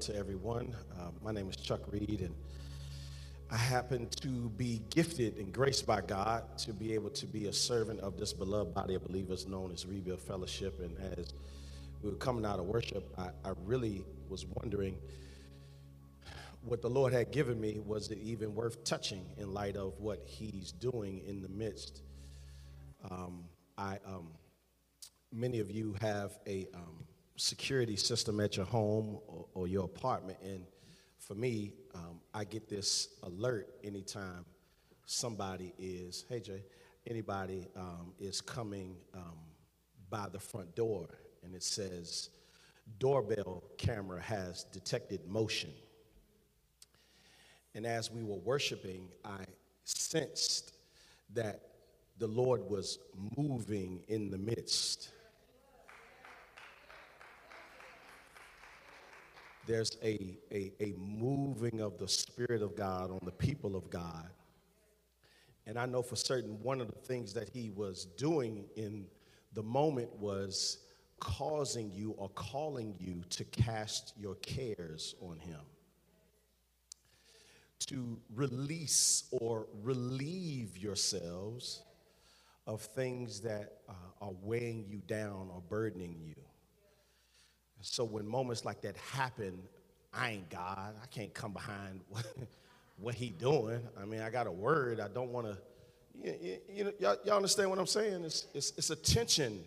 to everyone. Uh, my name is Chuck Reed, and I happen to be gifted and graced by God to be able to be a servant of this beloved body of believers known as Rebuild Fellowship. And as we were coming out of worship, I, I really was wondering what the Lord had given me was it even worth touching in light of what He's doing in the midst. Um, I, um, many of you have a um, security system at your home or, or your apartment. And for me, um, I get this alert anytime somebody is, hey Jay, anybody um, is coming um, by the front door and it says, doorbell camera has detected motion. And as we were worshiping, I sensed that the Lord was moving in the midst. There's a, a, a moving of the Spirit of God on the people of God. And I know for certain one of the things that he was doing in the moment was causing you or calling you to cast your cares on him, to release or relieve yourselves of things that uh, are weighing you down or burdening you. So when moments like that happen, I ain't God. I can't come behind what, what he doing. I mean, I got a word. I don't want to. You, you, know, y'all, y'all, understand what I'm saying? It's, it's, it's a tension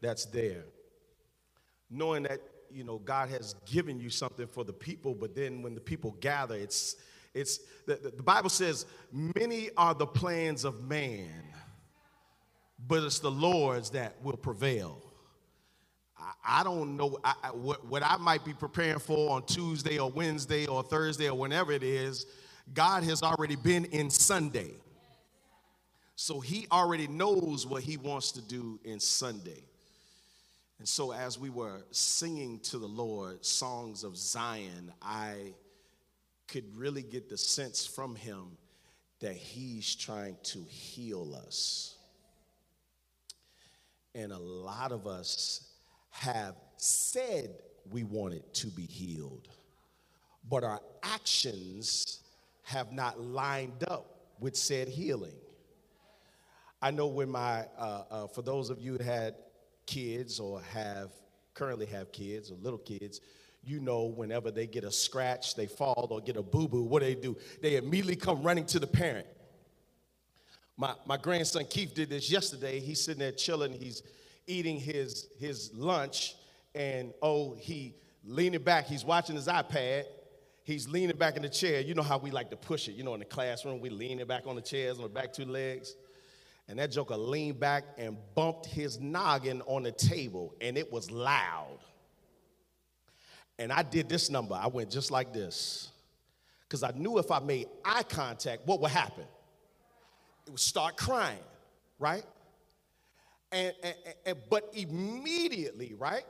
that's there. Knowing that, you know, God has given you something for the people, but then when the people gather, it's, it's the, the Bible says, many are the plans of man, but it's the Lord's that will prevail. I don't know I, I, what, what I might be preparing for on Tuesday or Wednesday or Thursday or whenever it is. God has already been in Sunday. So he already knows what he wants to do in Sunday. And so as we were singing to the Lord songs of Zion, I could really get the sense from him that he's trying to heal us. And a lot of us have said we wanted to be healed, but our actions have not lined up with said healing. I know when my, uh, uh, for those of you who had kids or have currently have kids or little kids, you know whenever they get a scratch, they fall or get a boo boo, what do they do? They immediately come running to the parent. My, my grandson Keith did this yesterday. He's sitting there chilling. He's eating his, his lunch, and oh, he leaning back, he's watching his iPad. He's leaning back in the chair. You know how we like to push it. You know, in the classroom, we leaning back on the chairs on the back two legs. And that joker leaned back and bumped his noggin on the table, and it was loud. And I did this number. I went just like this. Because I knew if I made eye contact, what would happen? It would start crying, right? And, and, and, but immediately, right,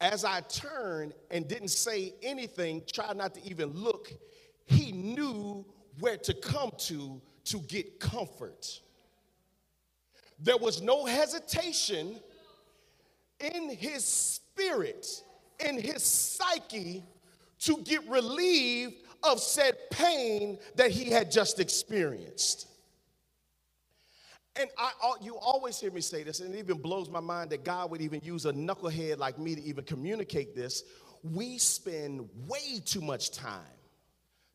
as I turned and didn't say anything, tried not to even look, he knew where to come to to get comfort. There was no hesitation in his spirit, in his psyche, to get relieved of said pain that he had just experienced. And I, you always hear me say this, and it even blows my mind that God would even use a knucklehead like me to even communicate this. We spend way too much time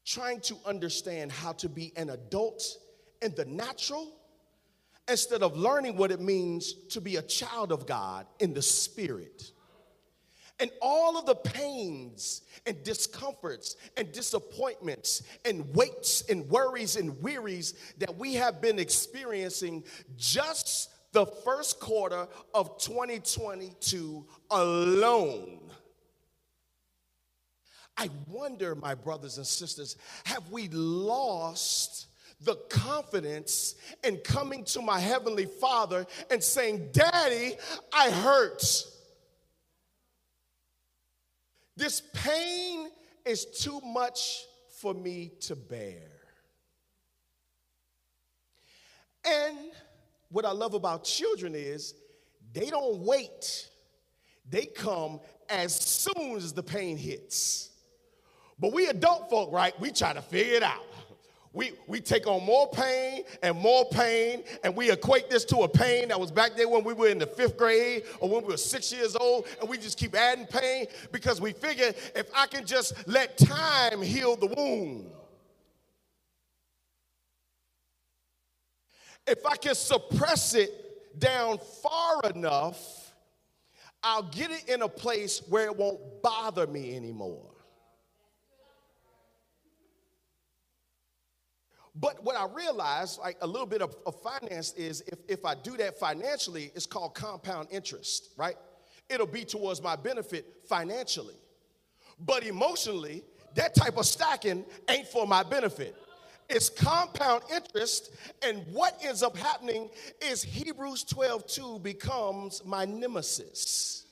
trying to understand how to be an adult in the natural instead of learning what it means to be a child of God in the spirit. And all of the pains and discomforts and disappointments and weights and worries and wearies that we have been experiencing just the first quarter of 2022 alone. I wonder, my brothers and sisters, have we lost the confidence in coming to my Heavenly Father and saying, Daddy, I hurt. This pain is too much for me to bear. And what I love about children is they don't wait, they come as soon as the pain hits. But we adult folk, right, we try to figure it out. We, we take on more pain and more pain, and we equate this to a pain that was back there when we were in the fifth grade or when we were six years old, and we just keep adding pain because we figure if I can just let time heal the wound. If I can suppress it down far enough, I'll get it in a place where it won't bother me anymore. But what I realized, like a little bit of, of, finance, is if, if I do that financially, it's called compound interest, right? It'll be towards my benefit financially. But emotionally, that type of stacking ain't for my benefit. It's compound interest, and what ends up happening is Hebrews 12 2 becomes my nemesis.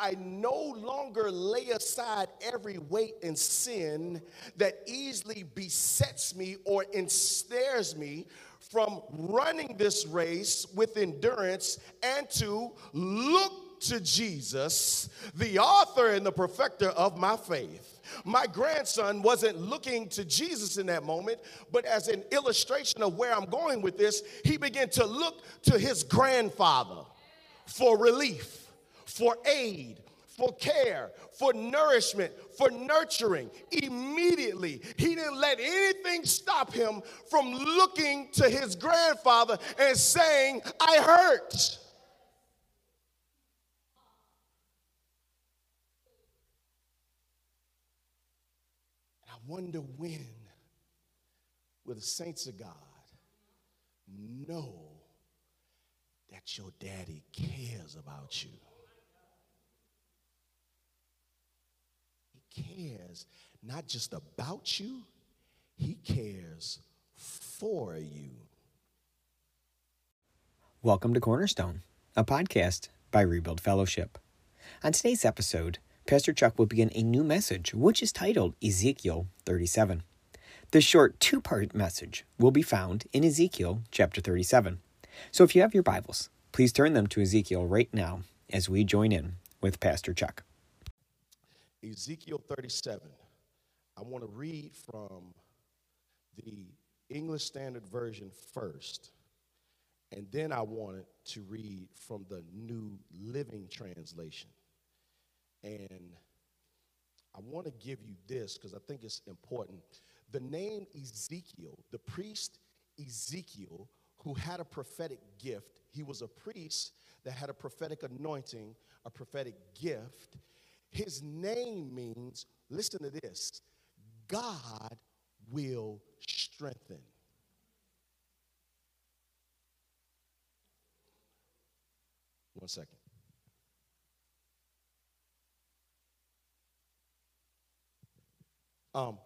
I no longer lay aside every weight and sin that easily besets me or ensnares me from running this race with endurance and to look to Jesus, the author and the perfecter of my faith. My grandson wasn't looking to Jesus in that moment, but as an illustration of where I'm going with this, he began to look to his grandfather for relief for aid, for care, for nourishment, for nurturing. Immediately, he didn't let anything stop him from looking to his grandfather and saying, I hurt. I wonder when will the saints of God know that your daddy cares about you. Cares not just about you, he cares for you. Welcome to Cornerstone, a podcast by Rebuild Fellowship. On today's episode, Pastor Chuck will begin a new message, which is titled Ezekiel 37. The short two part message will be found in Ezekiel chapter 37. So if you have your Bibles, please turn them to Ezekiel right now as we join in with Pastor Chuck. Ezekiel 37. I want to read from the English Standard Version first, and then I wanted to read from the New Living Translation. And I want to give you this because I think it's important. The name Ezekiel, the priest Ezekiel, who had a prophetic gift, he was a priest that had a prophetic anointing, a prophetic gift his name means, listen to this, God will strengthen. One second. Um,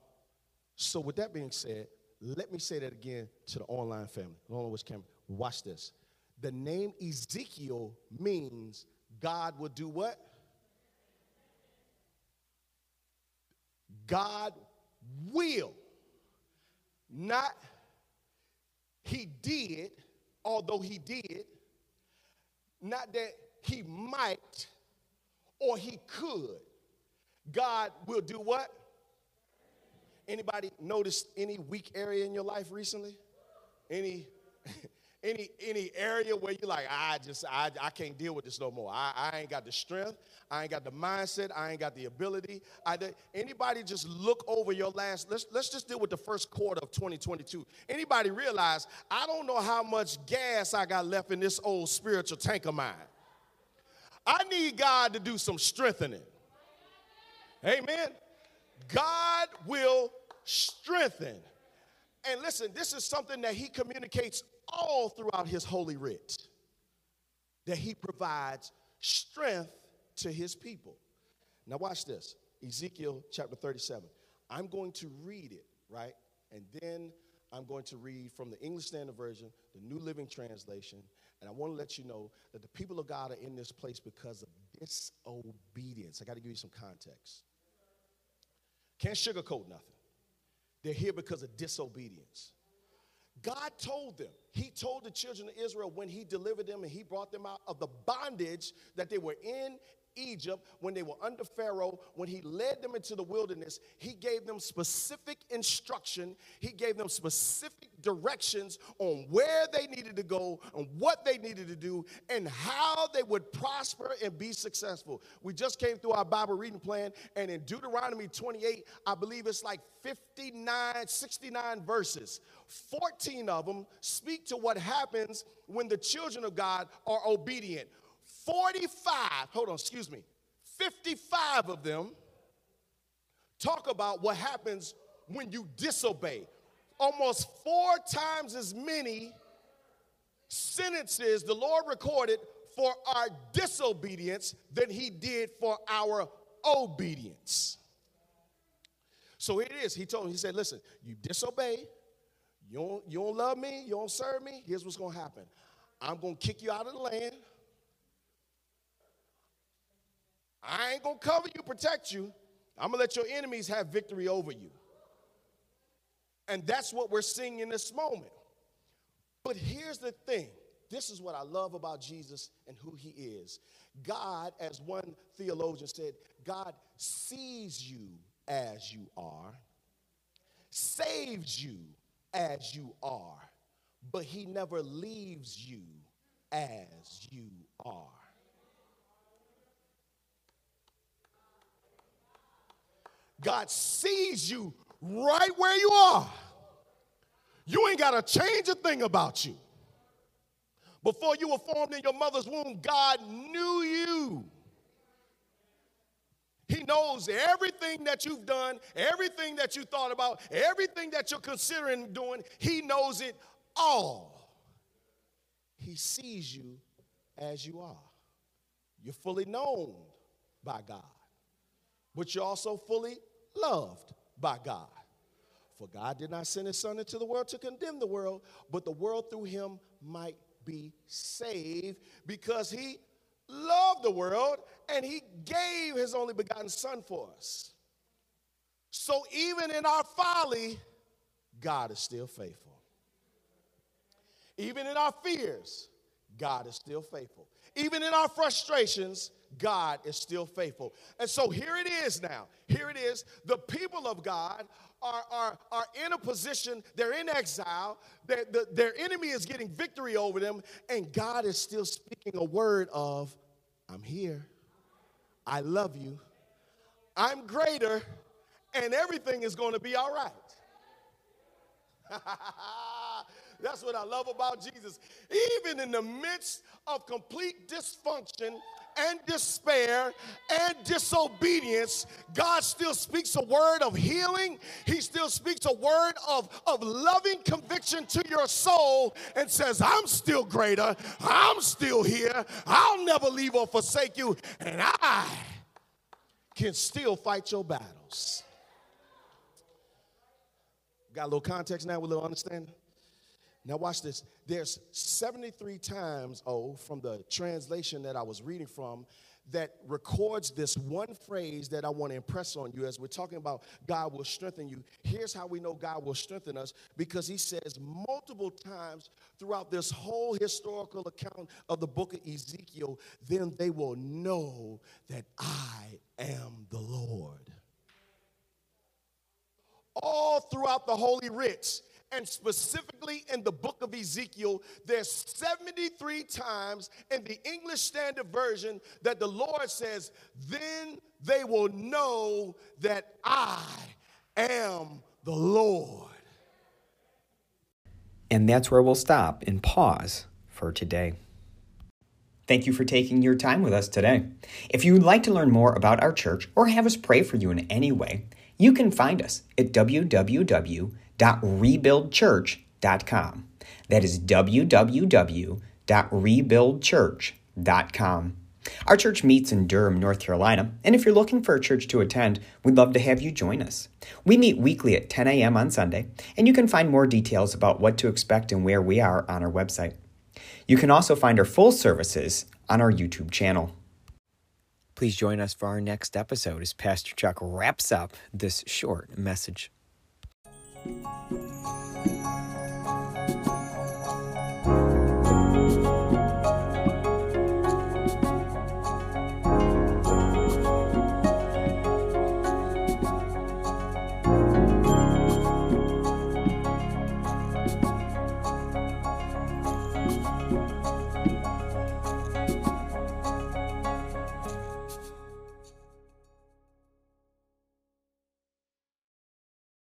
so with that being said, let me say that again to the online family. Don't camera. Watch this. The name Ezekiel means God will do what? God will. Not he did, although he did. Not that he might or he could. God will do what? Anybody notice any weak area in your life recently? Any any any area where you're like, I just I, I can't deal with this no more. I, I ain't got the strength, I ain't got the mindset, I ain't got the ability. I, anybody just look over your last, let's let's just deal with the first quarter of 2022. Anybody realize I don't know how much gas I got left in this old spiritual tank of mine. I need God to do some strengthening. Amen. God will strengthen. And listen, this is something that he communicates all throughout his holy writ that he provides strength to his people. Now, watch this Ezekiel chapter 37. I'm going to read it, right? And then I'm going to read from the English Standard Version, the New Living Translation, and I want to let you know that the people of God are in this place because of disobedience. I got to give you some context. Can't sugarcoat nothing. They're here because of disobedience. God told them, He told the children of Israel when He delivered them and He brought them out of the bondage that they were in Egypt, when they were under Pharaoh, when he led them into the wilderness, he gave them specific instruction. He gave them specific directions on where they needed to go and what they needed to do and how they would prosper and be successful. We just came through our Bible reading plan, and in Deuteronomy 28, I believe it's like 59, 69 verses. 14 of them speak to what happens when the children of God are obedient. 45, hold on, excuse me, 55 of them talk about what happens when you disobey. Almost four times as many sentences the Lord recorded for our disobedience than he did for our obedience. So here it is. He told him, he said, listen, you disobey, you don't, you don't love me, you don't serve me, here's what's gonna happen. I'm gonna kick you out of the land. I ain't gonna cover you, protect you. I'm gonna let your enemies have victory over you. And that's what we're seeing in this moment. But here's the thing this is what I love about Jesus and who he is. God, as one theologian said, God sees you as you are, saves you as you are, but he never leaves you as you are. God sees you right where you are. You ain't got to change a thing about you. Before you were formed in your mother's womb, God knew you. He knows everything that you've done, everything that you thought about, everything that you're considering doing. He knows it all. He sees you as you are. You're fully known by God, but you're also fully loved by God. For God did not send his son into the world to condemn the world, but the world through him might be saved because he loved the world and he gave his only begotten son for us. So even in our folly, God is still faithful. Even in our fears, God is still faithful. Even in our frustrations, God is still faithful. And so here it is now. Here it is. The people of God are, are, are in a position, they're in exile, their, the, their enemy is getting victory over them, and God is still speaking a word of, I'm here, I love you, I'm greater, and everything is going to be all right. That's what I love about Jesus. Even in the midst of complete dysfunction and despair and disobedience, God still speaks a word of healing. He still speaks a word of, of loving conviction to your soul and says, I'm still greater. I'm still here. I'll never leave or forsake you. And I can still fight your battles. Got a little context now with a little understanding? Now, watch this. There's 73 times, oh, from the translation that I was reading from, that records this one phrase that I want to impress on you as we're talking about God will strengthen you. Here's how we know God will strengthen us because he says multiple times throughout this whole historical account of the book of Ezekiel, then they will know that I am the Lord. All throughout the Holy Writs, and specifically in the book of Ezekiel, there's 73 times in the English Standard Version that the Lord says, Then they will know that I am the Lord. And that's where we'll stop and pause for today. Thank you for taking your time with us today. If you would like to learn more about our church or have us pray for you in any way, you can find us at www www.rebuildchurch.com. That is www.rebuildchurch.com. Our church meets in Durham, North Carolina, and if you're looking for a church to attend, we'd love to have you join us. We meet weekly at 10 a.m. on Sunday, and you can find more details about what to expect and where we are on our website. You can also find our full services on our YouTube channel. Please join us for our next episode as Pastor Chuck wraps up this short message. Thank you.